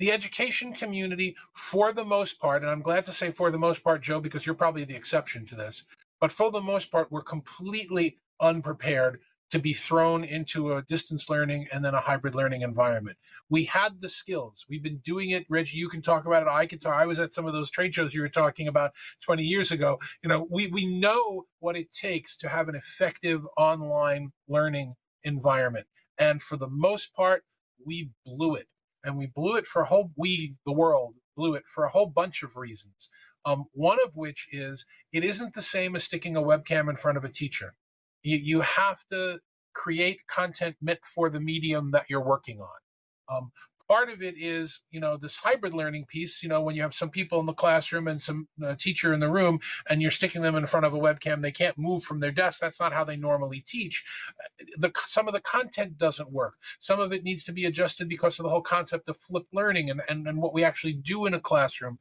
Speaker 1: the education community, for the most part, and I'm glad to say for the most part, Joe, because you're probably the exception to this, but for the most part, we're completely unprepared to be thrown into a distance learning and then a hybrid learning environment. We had the skills. We've been doing it. Reggie, you can talk about it. I can talk. I was at some of those trade shows you were talking about 20 years ago. You know, we, we know what it takes to have an effective online learning environment. And for the most part, we blew it. And we blew it for a whole, we, the world, blew it for a whole bunch of reasons. Um, one of which is it isn't the same as sticking a webcam in front of a teacher you, you have to create content meant for the medium that you're working on. Um, part of it is, you know, this hybrid learning piece, you know, when you have some people in the classroom and some uh, teacher in the room and you're sticking them in front of a webcam, they can't move from their desk. That's not how they normally teach. The, some of the content doesn't work. Some of it needs to be adjusted because of the whole concept of flipped learning and, and, and what we actually do in a classroom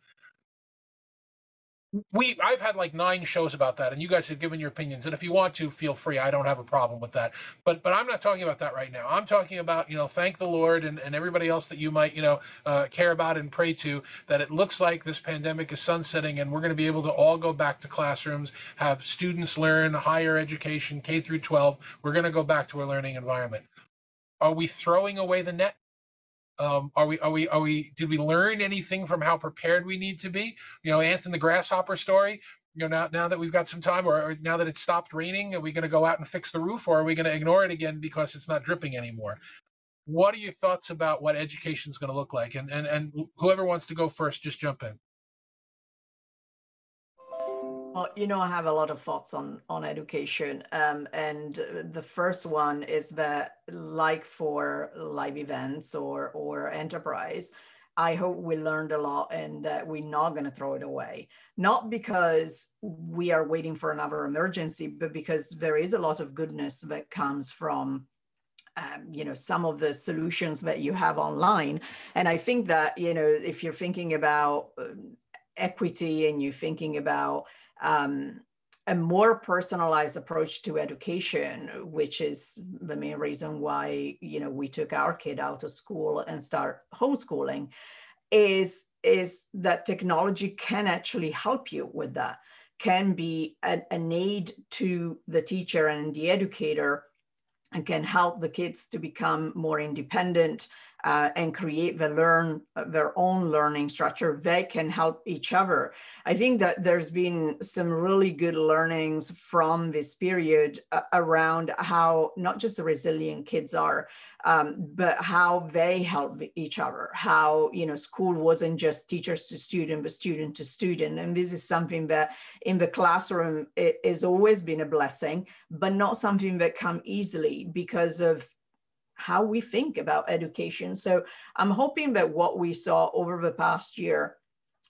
Speaker 1: we I've had like nine shows about that, and you guys have given your opinions. And if you want to, feel free. I don't have a problem with that. But but I'm not talking about that right now. I'm talking about you know thank the Lord and, and everybody else that you might you know uh, care about and pray to that it looks like this pandemic is sunsetting and we're going to be able to all go back to classrooms, have students learn higher education K through 12. We're going to go back to a learning environment. Are we throwing away the net? Um, are we are we are we did we learn anything from how prepared we need to be? You know, Ant and the Grasshopper story. You know, now now that we've got some time, or, or now that it's stopped raining, are we going to go out and fix the roof, or are we going to ignore it again because it's not dripping anymore? What are your thoughts about what education is going to look like? And and and whoever wants to go first, just jump in.
Speaker 2: Well, you know, I have a lot of thoughts on on education, um, and the first one is that, like for live events or or enterprise, I hope we learned a lot and that we're not going to throw it away. Not because we are waiting for another emergency, but because there is a lot of goodness that comes from um, you know some of the solutions that you have online and i think that you know if you're thinking about um, equity and you're thinking about um, a more personalized approach to education, which is the main reason why you know we took our kid out of school and start homeschooling, is is that technology can actually help you with that, can be an, an aid to the teacher and the educator, and can help the kids to become more independent uh, and create the learn their own learning structure they can help each other. I think that there's been some really good learnings from this period uh, around how not just the resilient kids are um, but how they help each other how you know school wasn't just teachers to student but student to student. And this is something that in the classroom it has always been a blessing but not something that come easily because of how we think about education. So I'm hoping that what we saw over the past year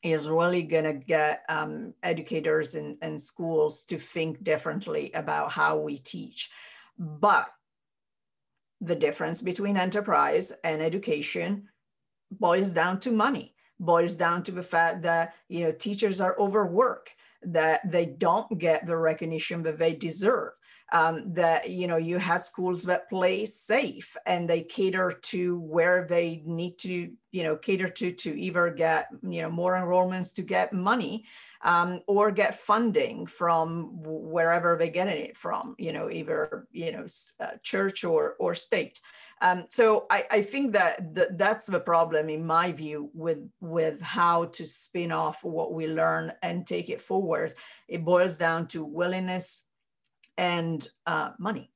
Speaker 2: is really going to get um, educators and, and schools to think differently about how we teach. But the difference between enterprise and education boils down to money, boils down to the fact that you know teachers are overworked, that they don't get the recognition that they deserve um, that you know you have schools that play safe and they cater to where they need to you know cater to to either get you know more enrollments to get money um, or get funding from wherever they're getting it from you know either you know uh, church or or state um, so I, I, think that th- that's the problem in my view with with how to spin off what we learn and take it forward. It boils down to willingness and uh, money.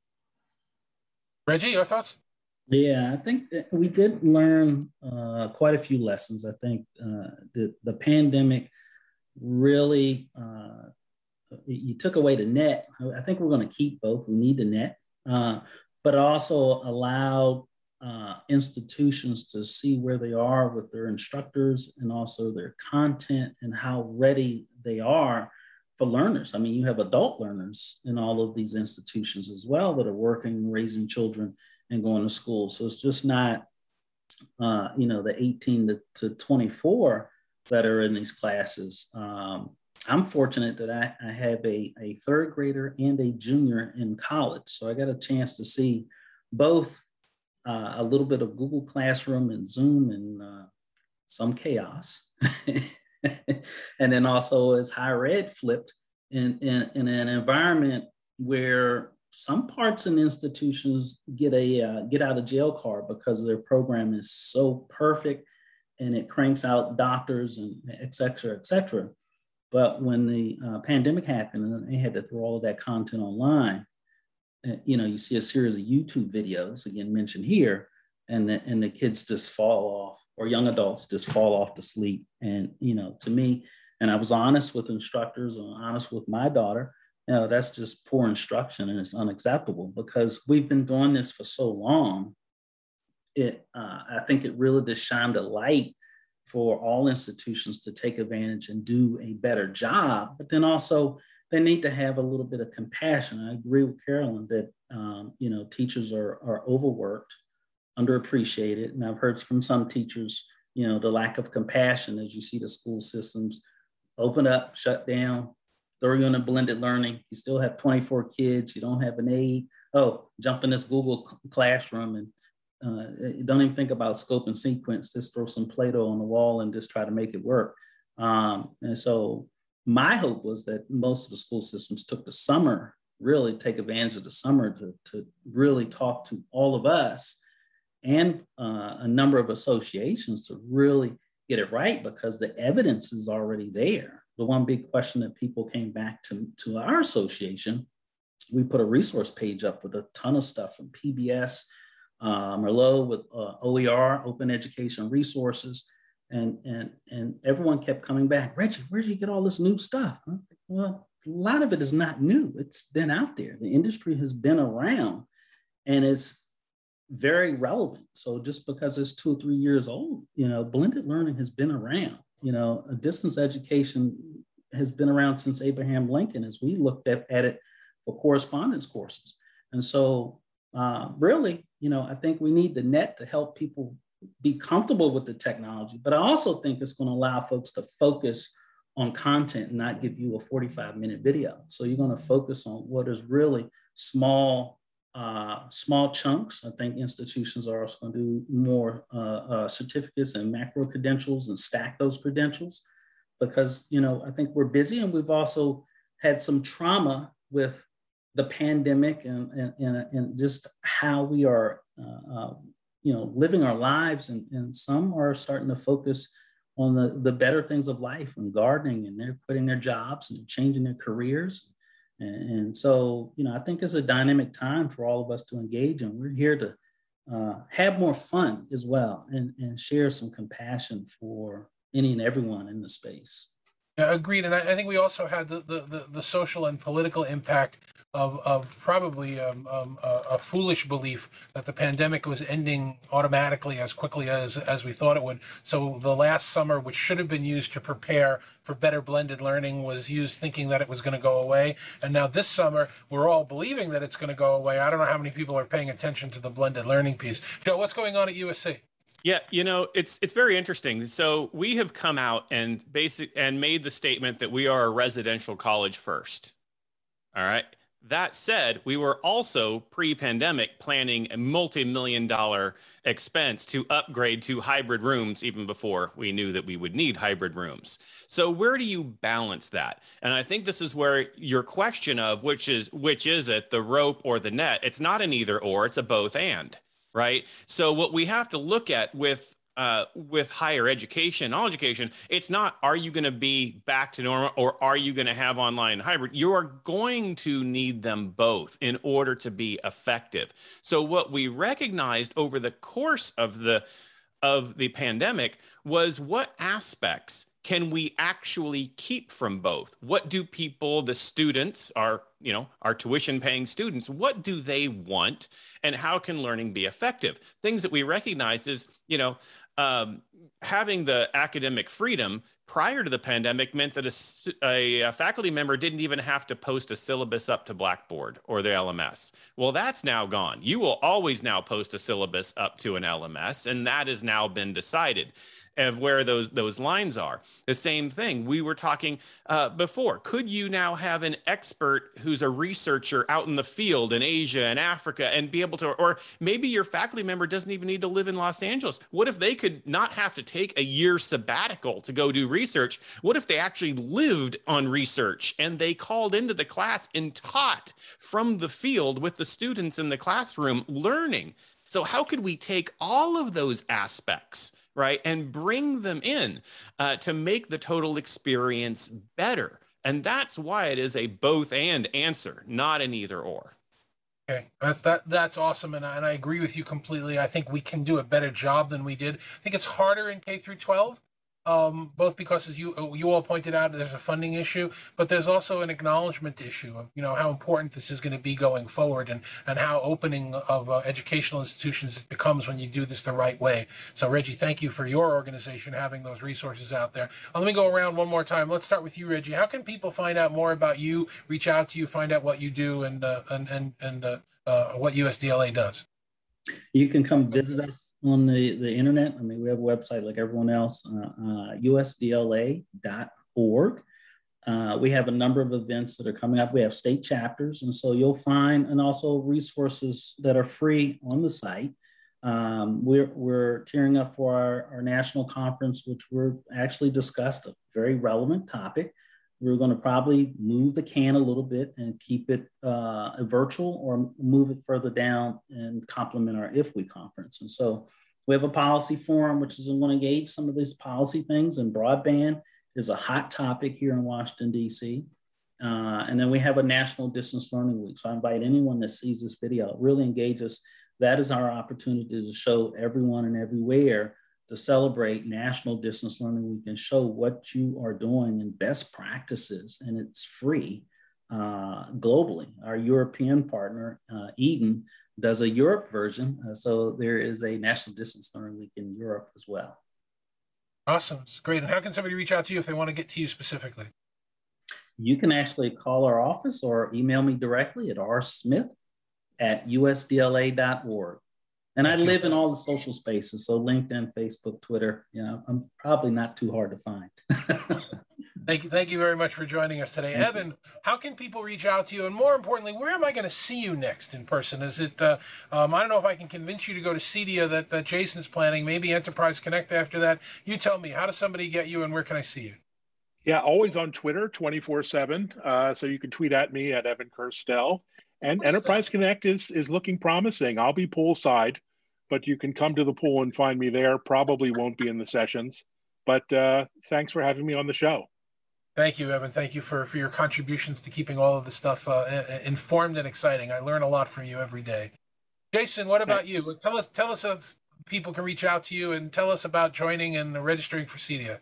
Speaker 1: Reggie, your thoughts?
Speaker 6: Yeah, I think we did learn uh, quite a few lessons. I think uh, the the pandemic really uh, you took away the net. I think we're going to keep both. We need the net, uh, but also allow uh, institutions to see where they are with their instructors and also their content and how ready they are for learners. I mean, you have adult learners in all of these institutions as well that are working, raising children, and going to school. So it's just not, uh, you know, the 18 to, to 24 that are in these classes. Um, I'm fortunate that I, I have a, a third grader and a junior in college. So I got a chance to see both uh, a little bit of Google Classroom and Zoom and uh, some chaos. and then also as higher ed flipped in, in, in, an environment where some parts and institutions get a uh, get out of jail card because their program is so perfect and it cranks out doctors and et cetera, et cetera. But when the uh, pandemic happened and they had to throw all of that content online, uh, you know, you see a series of YouTube videos, again mentioned here, and the, and the kids just fall off, or young adults just fall off to sleep. And, you know, to me, and I was honest with instructors and honest with my daughter, you know, that's just poor instruction and it's unacceptable because we've been doing this for so long. It, uh, I think it really just shined a light for all institutions to take advantage and do a better job, but then also they need to have a little bit of compassion. I agree with Carolyn that um, you know teachers are are overworked, underappreciated, and I've heard from some teachers, you know, the lack of compassion as you see the school systems open up, shut down, throw you in a blended learning. You still have 24 kids. You don't have an aide. Oh, jump in this Google classroom and uh, don't even think about scope and sequence. Just throw some Play-Doh on the wall and just try to make it work. Um, and so my hope was that most of the school systems took the summer, really take advantage of the summer to, to really talk to all of us and uh, a number of associations to really get it right because the evidence is already there. The one big question that people came back to, to our association, we put a resource page up with a ton of stuff from PBS, uh, Merlot with uh, OER, Open Education Resources, and and and everyone kept coming back. Reggie, where did you get all this new stuff? Like, well, a lot of it is not new. It's been out there. The industry has been around, and it's very relevant. So just because it's two or three years old, you know, blended learning has been around. You know, distance education has been around since Abraham Lincoln, as we looked at, at it for correspondence courses. And so, uh, really, you know, I think we need the net to help people be comfortable with the technology, but I also think it's going to allow folks to focus on content and not give you a 45 minute video. So you're going to focus on what is really small, uh, small chunks. I think institutions are also going to do more uh, uh, certificates and macro credentials and stack those credentials because, you know, I think we're busy and we've also had some trauma with the pandemic and, and, and, and just how we are uh, uh, you know living our lives and, and some are starting to focus on the, the better things of life and gardening and they're quitting their jobs and changing their careers and, so you know i think it's a dynamic time for all of us to engage and we're here to uh, have more fun as well and, and share some compassion for any and everyone in the space.
Speaker 1: Agreed. And I, I think we also had the, the, the, the social and political impact of, of probably um, um, a, a foolish belief that the pandemic was ending automatically as quickly as, as we thought it would. So the last summer, which should have been used to prepare for better blended learning, was used thinking that it was going to go away. And now this summer, we're all believing that it's going to go away. I don't know how many people are paying attention to the blended learning piece. Joe, what's going on at USC?
Speaker 3: Yeah, you know, it's it's very interesting. So we have come out and basic and made the statement that we are a residential college first. All right. That said, we were also pre pandemic planning a multi million dollar expense to upgrade to hybrid rooms even before we knew that we would need hybrid rooms. So where do you balance that? And I think this is where your question of which is which is it, the rope or the net? It's not an either or, it's a both and, right? So what we have to look at with uh, with higher education, all education, it's not are you going to be back to normal or are you going to have online hybrid? You are going to need them both in order to be effective. So what we recognized over the course of the of the pandemic was what aspects can we actually keep from both? What do people, the students, our you know our tuition paying students, what do they want, and how can learning be effective? Things that we recognized is you know um, having the academic freedom prior to the pandemic meant that a, a, faculty member didn't even have to post a syllabus up to Blackboard or the LMS. Well, that's now gone. You will always now post a syllabus up to an LMS, and that has now been decided of where those those lines are. The same thing we were talking uh, before. Could you now have an expert who's a researcher out in the field in Asia and Africa and be able to, or maybe your faculty member doesn't even need to live in Los Angeles. What if they could not have to take a year sabbatical to go do research? What if they actually lived on research and they called into the class and taught from the field with the students in the classroom learning? So, how could we take all of those aspects right? And bring them in uh, to make the total experience better. And that's why it is a both and answer, not an either or.
Speaker 1: Okay, that's that. That's awesome, and I, and I agree with you completely. I think we can do a better job than we did. I think it's harder in K through 12 um, both because as you you all pointed out, there's a funding issue, but there's also an acknowledgement issue of you know how important this is going to be going forward, and and how opening of uh, educational institutions it becomes when you do this the right way. So Reggie, thank you for your organization having those resources out there. Uh, let me go around one more time. Let's start with you, Reggie. How can people find out more about you, reach out to you, find out what you do, and uh, and and and uh, uh, what USDLA does?
Speaker 6: You can come visit us on the, the internet. I mean, we have a website like everyone else, uh, uh, usdla.org. Uh, we have a number of events that are coming up. We have state chapters, and so you'll find, and also resources that are free on the site. Um, we're, we're tearing up for our, our national conference, which we're actually discussed a very relevant topic we're going to probably move the can a little bit and keep it uh, virtual or move it further down and complement our IFWE conference. And so we have a policy forum, which is going to engage some of these policy things, and broadband is a hot topic here in Washington, D.C. Uh, and then we have a National Distance Learning Week. So I invite anyone that sees this video, really engage us. That is our opportunity to show everyone and everywhere to celebrate National Distance Learning Week and show what you are doing and best practices, and it's free uh, globally. Our European partner, uh, Eden, does a Europe version, uh, so there is a National Distance Learning Week in Europe as well.
Speaker 1: Awesome, it's great. And how can somebody reach out to you if they want to get to you specifically?
Speaker 6: You can actually call our office or email me directly at rsmith at usdla.org. And I live in all the social spaces, so LinkedIn, Facebook, Twitter. You know, I'm probably not too hard to find.
Speaker 1: thank you, thank you very much for joining us today, thank Evan. You. How can people reach out to you, and more importantly, where am I going to see you next in person? Is it? Uh, um, I don't know if I can convince you to go to CEDIA that that Jason's planning. Maybe Enterprise Connect after that. You tell me. How does somebody get you, and where can I see you?
Speaker 5: Yeah, always on Twitter, twenty four seven. Uh, so you can tweet at me at Evan Kirstel. And Enterprise? Connect is is looking promising. I'll be poolside, but you can come to the pool and find me there. Probably won't be in the sessions, but uh, thanks for having me on the show.
Speaker 1: Thank you, Evan. Thank you for, for your contributions to keeping all of this stuff uh, informed and exciting. I learn a lot from you every day. Jason, what about you? Tell us tell us if people can reach out to you and tell us about joining and registering for CEDIA.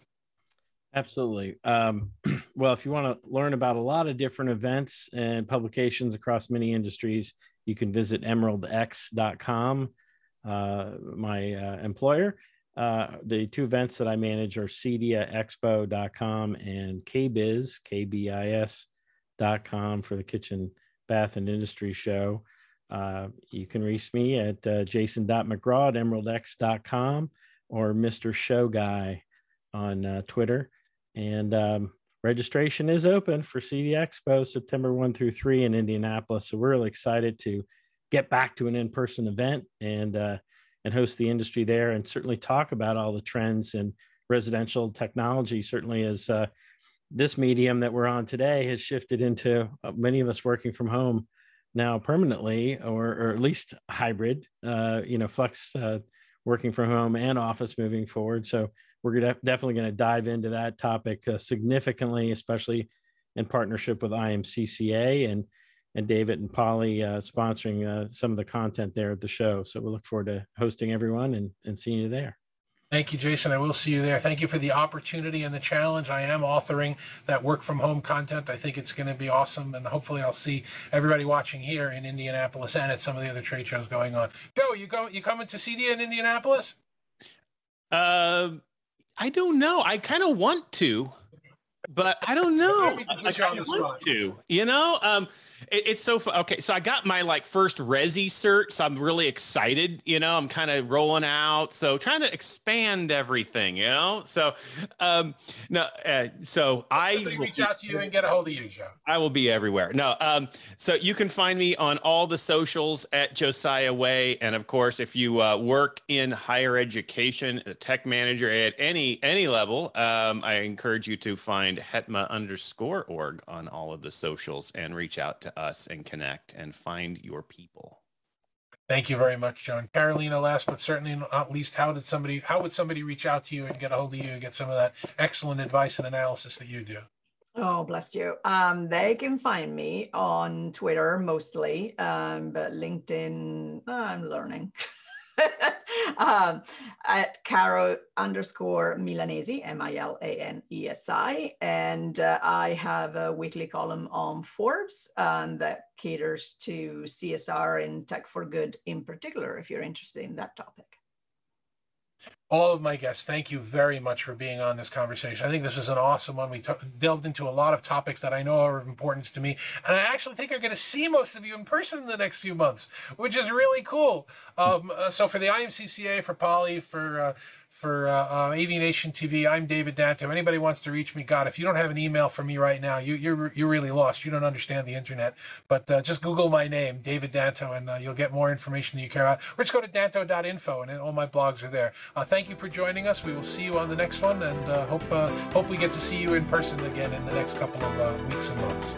Speaker 4: Absolutely. Um, well, if you want to learn about a lot of different events and publications across many industries, you can visit emeraldx.com, uh, my uh, employer. Uh, the two events that I manage are cediaexpo.com and kbiz, K-B-I-S.com for the Kitchen, Bath, and Industry Show. Uh, you can reach me at uh, jason.mcgraw at emeraldx.com or Mr. Show Guy on uh, Twitter. And um, registration is open for CEDIA Expo September 1 through 3 in Indianapolis. So we're really excited to get back to an in-person event and uh, and host the industry there and certainly talk about all the trends in residential technology certainly as uh, this medium that we're on today has shifted into uh, many of us working from home now permanently or, or at least hybrid uh, you know flex uh, working from home and office moving forward so we're gonna, definitely going to dive into that topic uh, significantly, especially in partnership with IMCCA and and David and Poly uh, sponsoring uh, some of the content there at the show. So we look forward to hosting everyone and, and seeing you there.
Speaker 1: Thank you, Jason. I will see you there. Thank you for the opportunity and the challenge. I am authoring that work from home content. I think it's going to be awesome, and hopefully, I'll see everybody watching here in Indianapolis and at some of the other trade shows going on. Joe, you go? You coming to CEDIA in Indianapolis?
Speaker 3: Uh, I don't know. I kind of want to but I don't know. I kind of want to, you know, um, it, it's so fun. Okay, so I got my like first Resi cert, so I'm really excited. You know, I'm kind of rolling out, so trying to expand everything. You know, so um, no, uh, so I
Speaker 1: reach out to you and get a hold of you, Joe.
Speaker 3: I will be everywhere. No, um, so you can find me on all the socials at Josiah Way, and of course, if you uh, work in higher education, a tech manager at any any level, um, I encourage you to find hetma underscore org on all of the socials and reach out to us and connect and find your people.
Speaker 1: Thank you very much, John. Carolina, last but certainly not least, how did somebody how would somebody reach out to you and get a hold of you and get some of that excellent advice and analysis that you do?
Speaker 2: Oh, bless you. Um, they can find me on Twitter mostly, um, but LinkedIn, I'm learning. um, at Caro underscore Milanesi, M I L A N E S I. And uh, I have a weekly column on Forbes um, that caters to CSR and tech for good in particular, if you're interested in that topic
Speaker 1: all of my guests, thank you very much for being on this conversation. I think this was an awesome one. We t- delved into a lot of topics that I know are of importance to me. And I actually think I'm going to see most of you in person in the next few months, which is really cool. Um, uh, so for the IMCCA, for Poly, for uh, for uh, uh, Nation TV. I'm David Danto. Anybody wants to reach me, God, if you don't have an email for me right now, you, you're you're really lost. You don't understand the internet. But uh, just Google my name, David Danto, and uh, you'll get more information that you care about. Or just go to danto.info, and all my blogs are there. Uh, thank you for joining us. We will see you on the next one, and uh, hope hope we get to see you in person again in the next couple of weeks and months.